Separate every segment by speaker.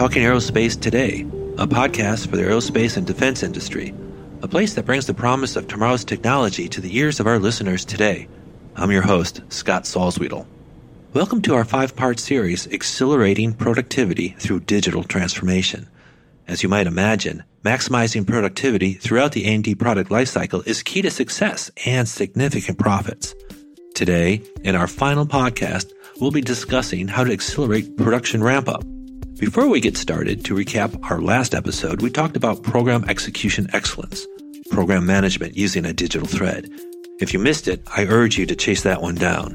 Speaker 1: Talking Aerospace Today, a podcast for the aerospace and defense industry, a place that brings the promise of tomorrow's technology to the ears of our listeners today. I'm your host, Scott Salzwedel. Welcome to our five part series, Accelerating Productivity Through Digital Transformation. As you might imagine, maximizing productivity throughout the A&D product lifecycle is key to success and significant profits. Today, in our final podcast, we'll be discussing how to accelerate production ramp up. Before we get started, to recap our last episode, we talked about program execution excellence, program management using a digital thread. If you missed it, I urge you to chase that one down.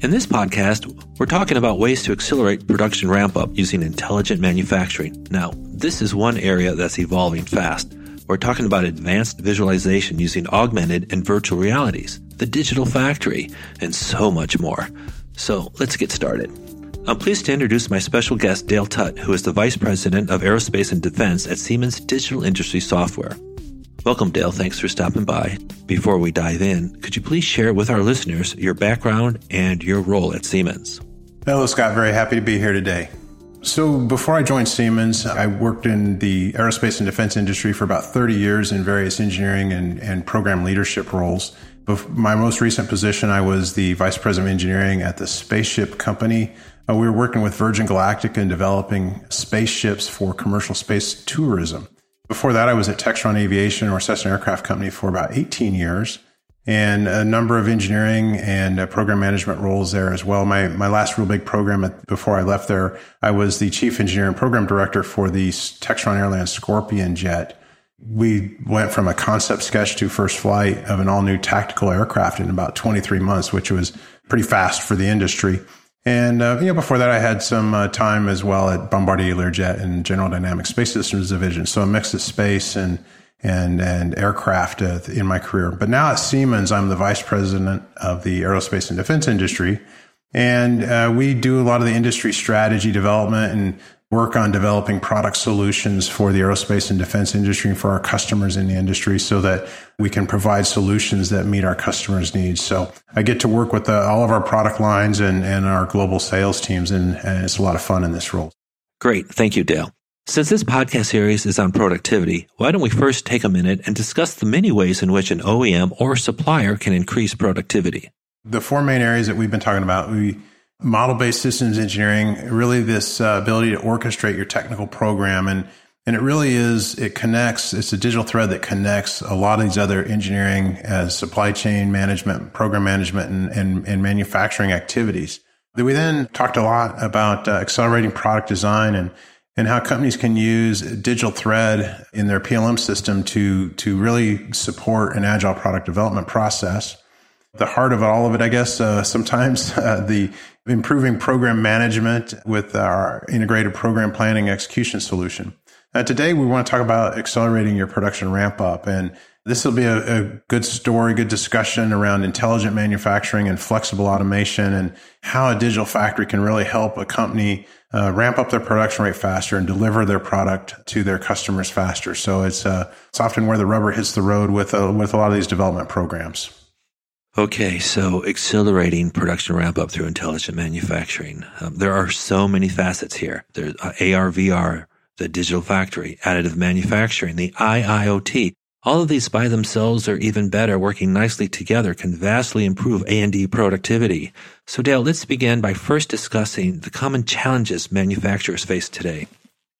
Speaker 1: In this podcast, we're talking about ways to accelerate production ramp up using intelligent manufacturing. Now, this is one area that's evolving fast. We're talking about advanced visualization using augmented and virtual realities, the digital factory, and so much more. So let's get started. Uh, I'm pleased to introduce my special guest, Dale Tutt, who is the Vice President of Aerospace and Defense at Siemens Digital Industry Software. Welcome, Dale. Thanks for stopping by. Before we dive in, could you please share with our listeners your background and your role at Siemens?
Speaker 2: Hello, Scott. Very happy to be here today. So, before I joined Siemens, I worked in the aerospace and defense industry for about 30 years in various engineering and, and program leadership roles. My most recent position, I was the vice president of engineering at the spaceship company. Uh, we were working with Virgin Galactic and developing spaceships for commercial space tourism. Before that, I was at Textron Aviation or Cessna Aircraft Company for about 18 years and a number of engineering and uh, program management roles there as well. My, my last real big program at, before I left there, I was the chief engineer and program director for the Textron AirLand Scorpion jet we went from a concept sketch to first flight of an all new tactical aircraft in about 23 months, which was pretty fast for the industry. And uh, you know, before that, I had some uh, time as well at Bombardier Learjet and General Dynamics Space Systems Division. So a mix of space and and and aircraft uh, in my career. But now at Siemens, I'm the vice president of the aerospace and defense industry, and uh, we do a lot of the industry strategy development and work on developing product solutions for the aerospace and defense industry and for our customers in the industry so that we can provide solutions that meet our customers' needs. So I get to work with the, all of our product lines and, and our global sales teams, and, and it's a lot of fun in this role.
Speaker 1: Great. Thank you, Dale. Since this podcast series is on productivity, why don't we first take a minute and discuss the many ways in which an OEM or supplier can increase productivity?
Speaker 2: The four main areas that we've been talking about, we model based systems engineering, really this uh, ability to orchestrate your technical program. And, and it really is, it connects, it's a digital thread that connects a lot of these other engineering as supply chain management, program management, and, and, and manufacturing activities. We then talked a lot about uh, accelerating product design and, and how companies can use digital thread in their PLM system to, to really support an agile product development process the heart of all of it, I guess, uh, sometimes uh, the improving program management with our integrated program planning execution solution. Uh, today, we want to talk about accelerating your production ramp up. And this will be a, a, good story, good discussion around intelligent manufacturing and flexible automation and how a digital factory can really help a company uh, ramp up their production rate faster and deliver their product to their customers faster. So it's, uh, it's often where the rubber hits the road with, uh, with a lot of these development programs.
Speaker 1: Okay, so accelerating production ramp up through intelligent manufacturing. Um, there are so many facets here. There's uh, AR, VR, the digital factory, additive manufacturing, the IIoT. All of these by themselves or even better, working nicely together, can vastly improve A&D productivity. So Dale, let's begin by first discussing the common challenges manufacturers face today.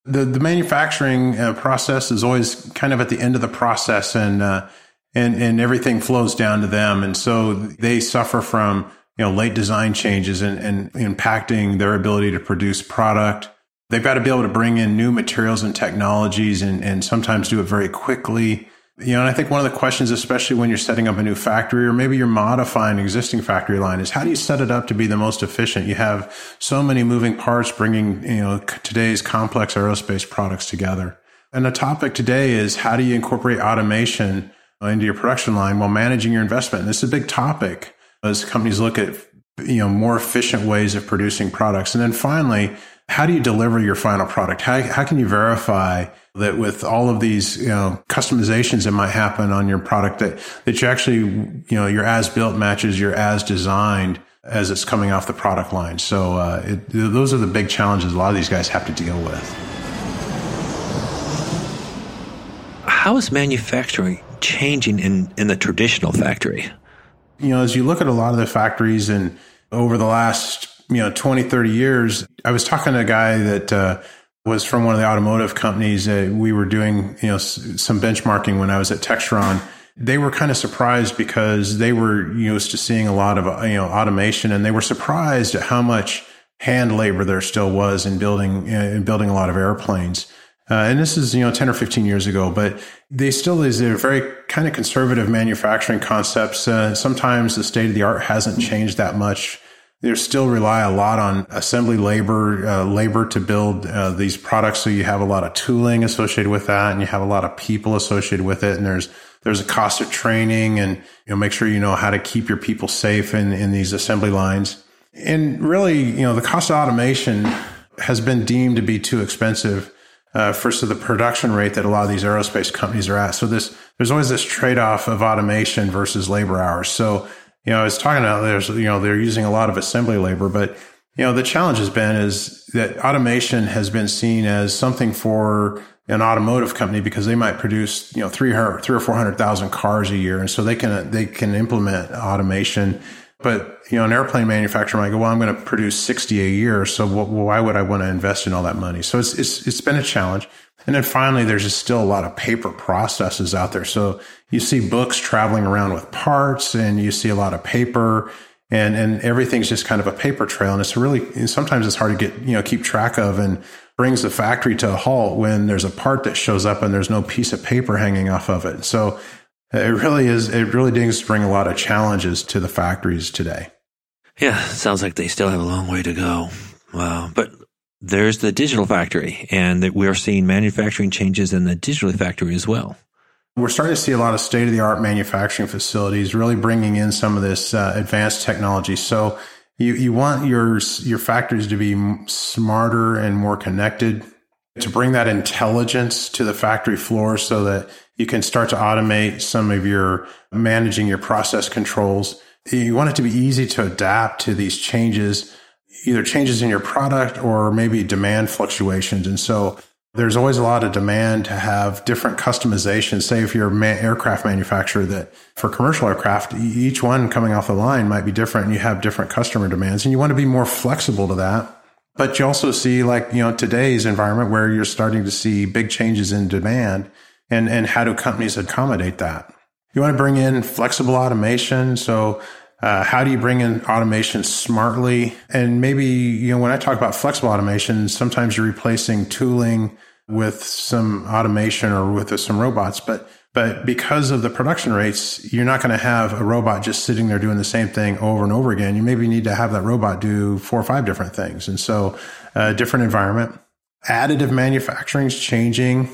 Speaker 2: The, the manufacturing uh, process is always kind of at the end of the process and, uh, and and everything flows down to them. And so they suffer from you know late design changes and, and impacting their ability to produce product. They've got to be able to bring in new materials and technologies and, and sometimes do it very quickly. You know and i think one of the questions especially when you're setting up a new factory or maybe you're modifying an existing factory line is how do you set it up to be the most efficient? You have so many moving parts bringing you know today's complex aerospace products together. And the topic today is how do you incorporate automation into your production line while managing your investment. And this is a big topic as companies look at you know more efficient ways of producing products. And then finally, how do you deliver your final product? How, how can you verify that with all of these you know customizations that might happen on your product that that you actually you know your as built matches your as designed as it's coming off the product line. So uh, it, those are the big challenges a lot of these guys have to deal with.
Speaker 1: How is manufacturing changing in, in the traditional factory?
Speaker 2: You know, as you look at a lot of the factories and over the last, you know, 20, 30 years, I was talking to a guy that uh, was from one of the automotive companies. Uh, we were doing, you know, s- some benchmarking when I was at Textron they were kind of surprised because they were used to seeing a lot of you know automation, and they were surprised at how much hand labor there still was in building in building a lot of airplanes. Uh, and this is you know 10 or 15 years ago but they still is a very kind of conservative manufacturing concepts. Uh, sometimes the state of the art hasn't changed that much. They still rely a lot on assembly labor uh, labor to build uh, these products. So you have a lot of tooling associated with that and you have a lot of people associated with it. And there's there's a cost of training and you know make sure you know how to keep your people safe in in these assembly lines. And really, you know, the cost of automation has been deemed to be too expensive uh, for so the production rate that a lot of these aerospace companies are at. So this there's always this trade off of automation versus labor hours. So you know, I was talking about there's you know they're using a lot of assembly labor, but you know the challenge has been is that automation has been seen as something for an automotive company because they might produce, you know, three or 400,000 cars a year. And so they can, they can implement automation. But, you know, an airplane manufacturer might go, well, I'm going to produce 60 a year. So why would I want to invest in all that money? So it's, it's, it's been a challenge. And then finally, there's just still a lot of paper processes out there. So you see books traveling around with parts and you see a lot of paper and, and everything's just kind of a paper trail. And it's really, sometimes it's hard to get, you know, keep track of. And brings the factory to a halt when there's a part that shows up and there's no piece of paper hanging off of it. So it really is, it really does bring a lot of challenges to the factories today.
Speaker 1: Yeah, sounds like they still have a long way to go. Wow. But there's the digital factory and that we're seeing manufacturing changes in the digital factory as well.
Speaker 2: We're starting to see a lot of state of the art manufacturing facilities really bringing in some of this uh, advanced technology. So you, you want your, your factories to be smarter and more connected to bring that intelligence to the factory floor so that you can start to automate some of your managing your process controls. You want it to be easy to adapt to these changes, either changes in your product or maybe demand fluctuations. And so there's always a lot of demand to have different customizations. Say if you're an aircraft manufacturer that for commercial aircraft, each one coming off the line might be different and you have different customer demands and you want to be more flexible to that. But you also see like, you know, today's environment where you're starting to see big changes in demand and, and how do companies accommodate that? You want to bring in flexible automation. So uh, how do you bring in automation smartly? And maybe, you know, when I talk about flexible automation, sometimes you're replacing tooling with some automation or with some robots, but but because of the production rates, you're not going to have a robot just sitting there doing the same thing over and over again. You maybe need to have that robot do four or five different things. And so, a uh, different environment. Additive manufacturing is changing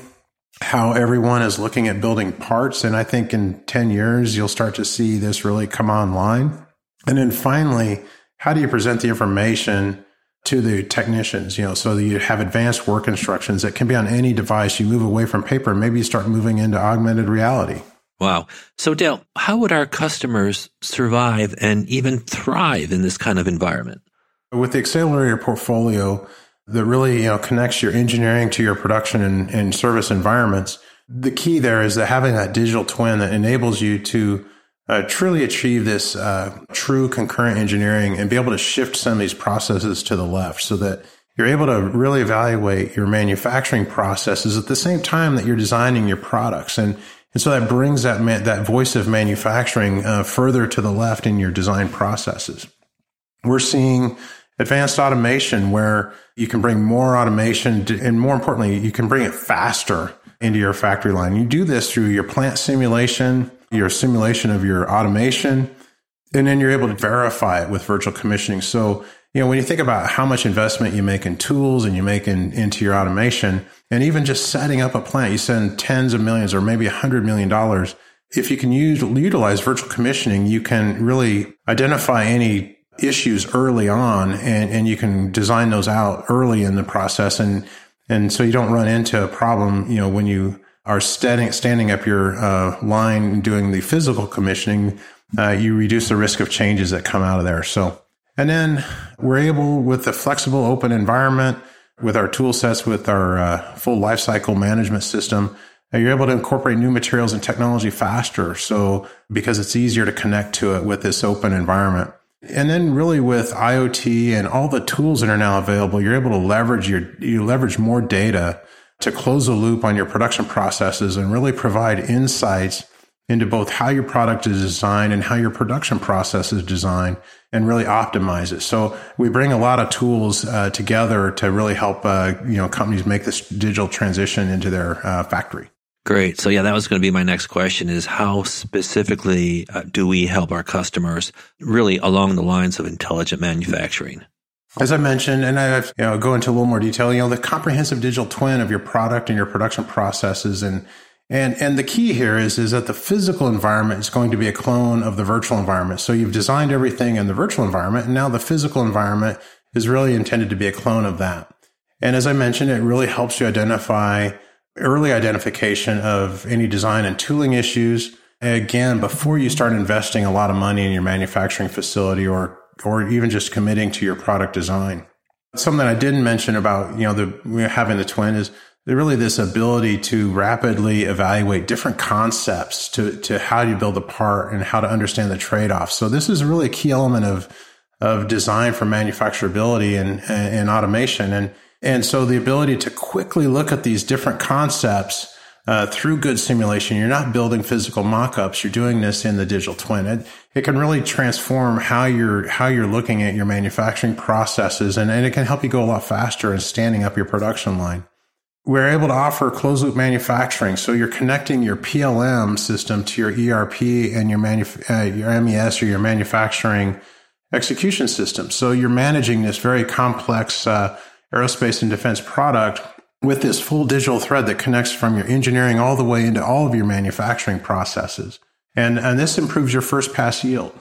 Speaker 2: how everyone is looking at building parts. And I think in 10 years, you'll start to see this really come online. And then finally, how do you present the information to the technicians? You know, so that you have advanced work instructions that can be on any device. You move away from paper. Maybe you start moving into augmented reality.
Speaker 1: Wow. So Dale, how would our customers survive and even thrive in this kind of environment?
Speaker 2: With the Xcelerator portfolio, that really you know connects your engineering to your production and, and service environments. The key there is that having that digital twin that enables you to uh, truly achieve this uh, true concurrent engineering and be able to shift some of these processes to the left so that you're able to really evaluate your manufacturing processes at the same time that you're designing your products. And, and so that brings that, that voice of manufacturing uh, further to the left in your design processes. We're seeing advanced automation where you can bring more automation to, and more importantly, you can bring it faster into your factory line. You do this through your plant simulation, your simulation of your automation, and then you're able to verify it with virtual commissioning. So, you know, when you think about how much investment you make in tools and you make in, into your automation, and even just setting up a plant, you spend tens of millions or maybe a hundred million dollars. If you can use, utilize virtual commissioning, you can really identify any issues early on and, and you can design those out early in the process. And, and so you don't run into a problem, you know, when you are standing, standing up your uh, line doing the physical commissioning, uh, you reduce the risk of changes that come out of there. So And then we're able, with the flexible open environment, with our tool sets, with our uh, full lifecycle management system, uh, you're able to incorporate new materials and technology faster. So because it's easier to connect to it with this open environment. And then really with IoT and all the tools that are now available, you're able to leverage your, you leverage more data to close the loop on your production processes and really provide insights into both how your product is designed and how your production process is designed and really optimize it. So we bring a lot of tools uh, together to really help uh, you know companies make this digital transition into their uh, factory.
Speaker 1: Great. So yeah, that was going to be my next question is how specifically uh, do we help our customers really along the lines of intelligent manufacturing?
Speaker 2: As I mentioned, and I've you know go into a little more detail, you know, the comprehensive digital twin of your product and your production processes and and and the key here is is that the physical environment is going to be a clone of the virtual environment. So you've designed everything in the virtual environment and now the physical environment is really intended to be a clone of that. And as I mentioned, it really helps you identify early identification of any design and tooling issues. Again, before you start investing a lot of money in your manufacturing facility or or even just committing to your product design. Something I didn't mention about, you know, the having the twin is really this ability to rapidly evaluate different concepts to, to how you build a part and how to understand the trade-offs. So this is really a key element of, of design for manufacturability and, and automation. And, and so the ability to quickly look at these different concepts uh, through good simulation. You're not building physical mock-ups. You're doing this in the digital twin. It, it can really transform how you're, how you're looking at your manufacturing processes and, and it can help you go a lot faster in standing up your production line. We're able to offer closed loop manufacturing. So you're connecting your PLM system to your ERP and your, uh, your MES or your manufacturing execution system. So you're managing this very complex uh, aerospace and defense product with this full digital thread that connects from your engineering all the way into all of your manufacturing processes. And, and this improves your first pass yield.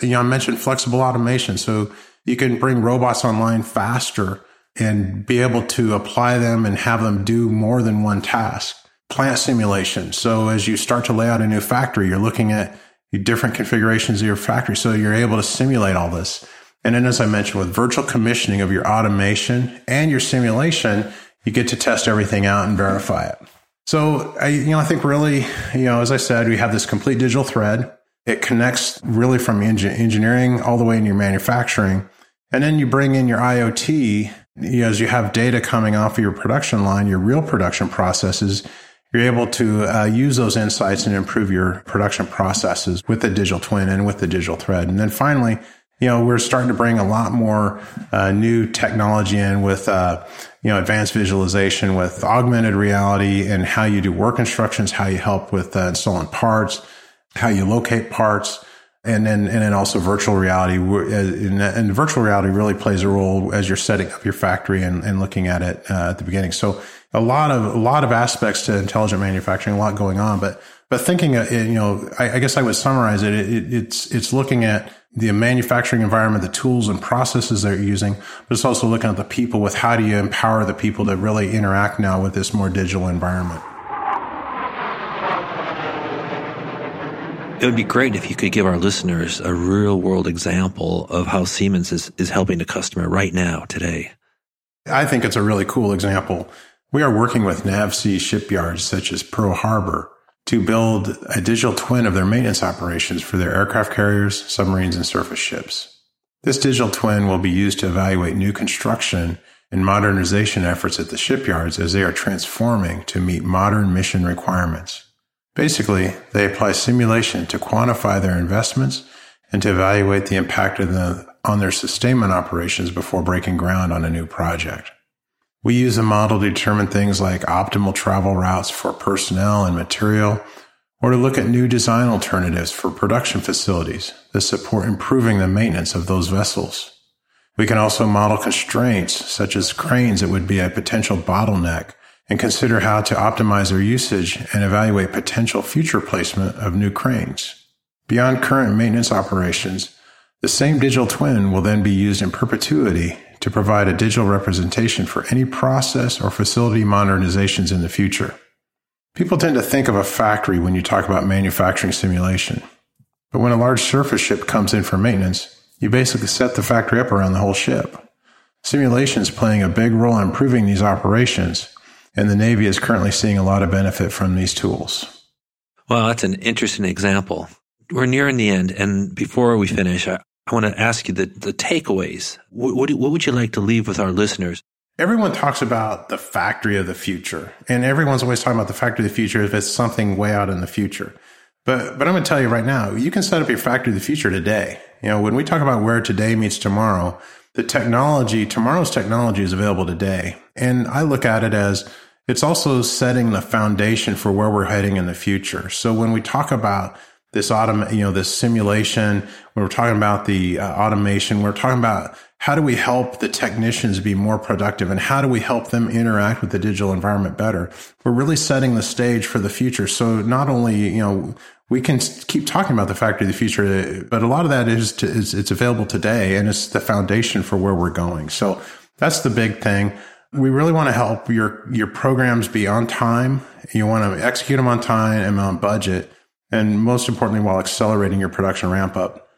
Speaker 2: You know, I mentioned flexible automation. So you can bring robots online faster and be able to apply them and have them do more than one task. Plant simulation. So as you start to lay out a new factory, you're looking at different configurations of your factory. So you're able to simulate all this. And then, as I mentioned, with virtual commissioning of your automation and your simulation, you get to test everything out and verify it. So I, you know, I think really, you know, as I said, we have this complete digital thread. It connects really from engineering all the way in your manufacturing. And then you bring in your IoT you know, as you have data coming off of your production line, your real production processes, you're able to uh, use those insights and improve your production processes with the digital twin and with the digital thread. And then finally, you know, we're starting to bring a lot more uh, new technology in with, uh, you know, advanced visualization with augmented reality and how you do work instructions, how you help with uh, installing parts, how you locate parts. And then, and then also virtual reality. Uh, and, virtual reality really plays a role as you're setting up your factory and, and looking at it uh, at the beginning. So a lot of, a lot of aspects to intelligent manufacturing, a lot going on, but, but thinking, uh, you know, I, I guess I would summarize it. it, it it's, it's looking at the manufacturing environment, the tools and processes they're using, but it's also looking at the people with how do you empower the people to really interact now with this more digital environment.
Speaker 1: It would be great if you could give our listeners a real world example of how Siemens is, is helping the customer right now, today.
Speaker 2: I think it's a really cool example. We are working with NAVSEA shipyards such as Pearl Harbor to build a digital twin of their maintenance operations for their aircraft carriers, submarines, and surface ships. This digital twin will be used to evaluate new construction and modernization efforts at the shipyards as they are transforming to meet modern mission requirements. Basically, they apply simulation to quantify their investments and to evaluate the impact of on their sustainment operations before breaking ground on a new project. We use the model to determine things like optimal travel routes for personnel and material, or to look at new design alternatives for production facilities that support improving the maintenance of those vessels. We can also model constraints, such as cranes that would be a potential bottleneck, and consider how to optimize their usage and evaluate potential future placement of new cranes. Beyond current maintenance operations, the same digital twin will then be used in perpetuity to provide a digital representation for any process or facility modernizations in the future. People tend to think of a factory when you talk about manufacturing simulation. But when a large surface ship comes in for maintenance, You basically set the factory up around the whole ship. Simulation is playing a big role in improving these operations, and the Navy is currently seeing a lot of benefit from these tools.
Speaker 1: Well, that's an interesting example. We're nearing the end, and before we finish, I, I want to ask you the, the takeaways. What, what, what would you like to leave with our listeners?
Speaker 2: Everyone talks about the factory of the future, and everyone's always talking about the factory of the future if it's something way out in the future. But, but I'm going to tell you right now, you can set up your factory of the future today. You know, when we talk about where today meets tomorrow, the technology, tomorrow's technology is available today. And I look at it as it's also setting the foundation for where we're heading in the future. So when we talk about this autom, you know, this simulation, when we're talking about the uh, automation, we're talking about how do we help the technicians be more productive and how do we help them interact with the digital environment better? We're really setting the stage for the future. So not only, you know, we can keep talking about the factory of the future, but a lot of that is, to, is it's available today and it's the foundation for where we're going. So that's the big thing. We really want to help your, your programs be on time. You want to execute them on time and on budget. And most importantly, while accelerating your production ramp up.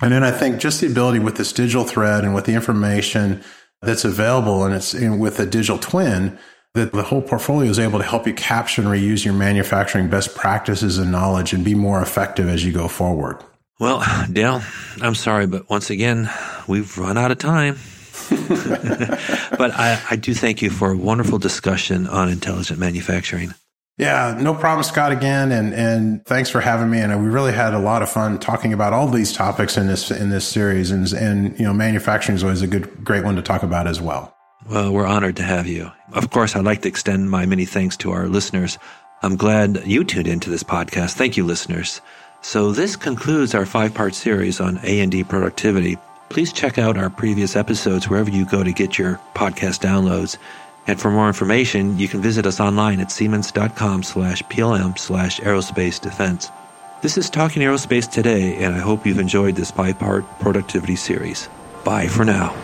Speaker 2: And then I think just the ability with this digital thread and with the information that's available and it's in, with a digital twin, that the whole portfolio is able to help you capture and reuse your manufacturing best practices and knowledge and be more effective as you go forward.
Speaker 1: Well, Dale, I'm sorry, but once again, we've run out of time. but I, I do thank you for a wonderful discussion on intelligent manufacturing.
Speaker 2: Yeah, no problem, Scott, again, and and thanks for having me. And we really had a lot of fun talking about all these topics in this in this series. And and you know, manufacturing is always a good great one to talk about as well.
Speaker 1: Well, we're honored to have you. Of course, I'd like to extend my many thanks to our listeners. I'm glad you tuned into this podcast. Thank you, listeners. So this concludes our five-part series on A&D productivity. Please check out our previous episodes wherever you go to get your podcast downloads. And for more information, you can visit us online at siemens.com slash PLM slash aerospace defense. This is Talking Aerospace Today, and I hope you've enjoyed this five-part productivity series. Bye for now.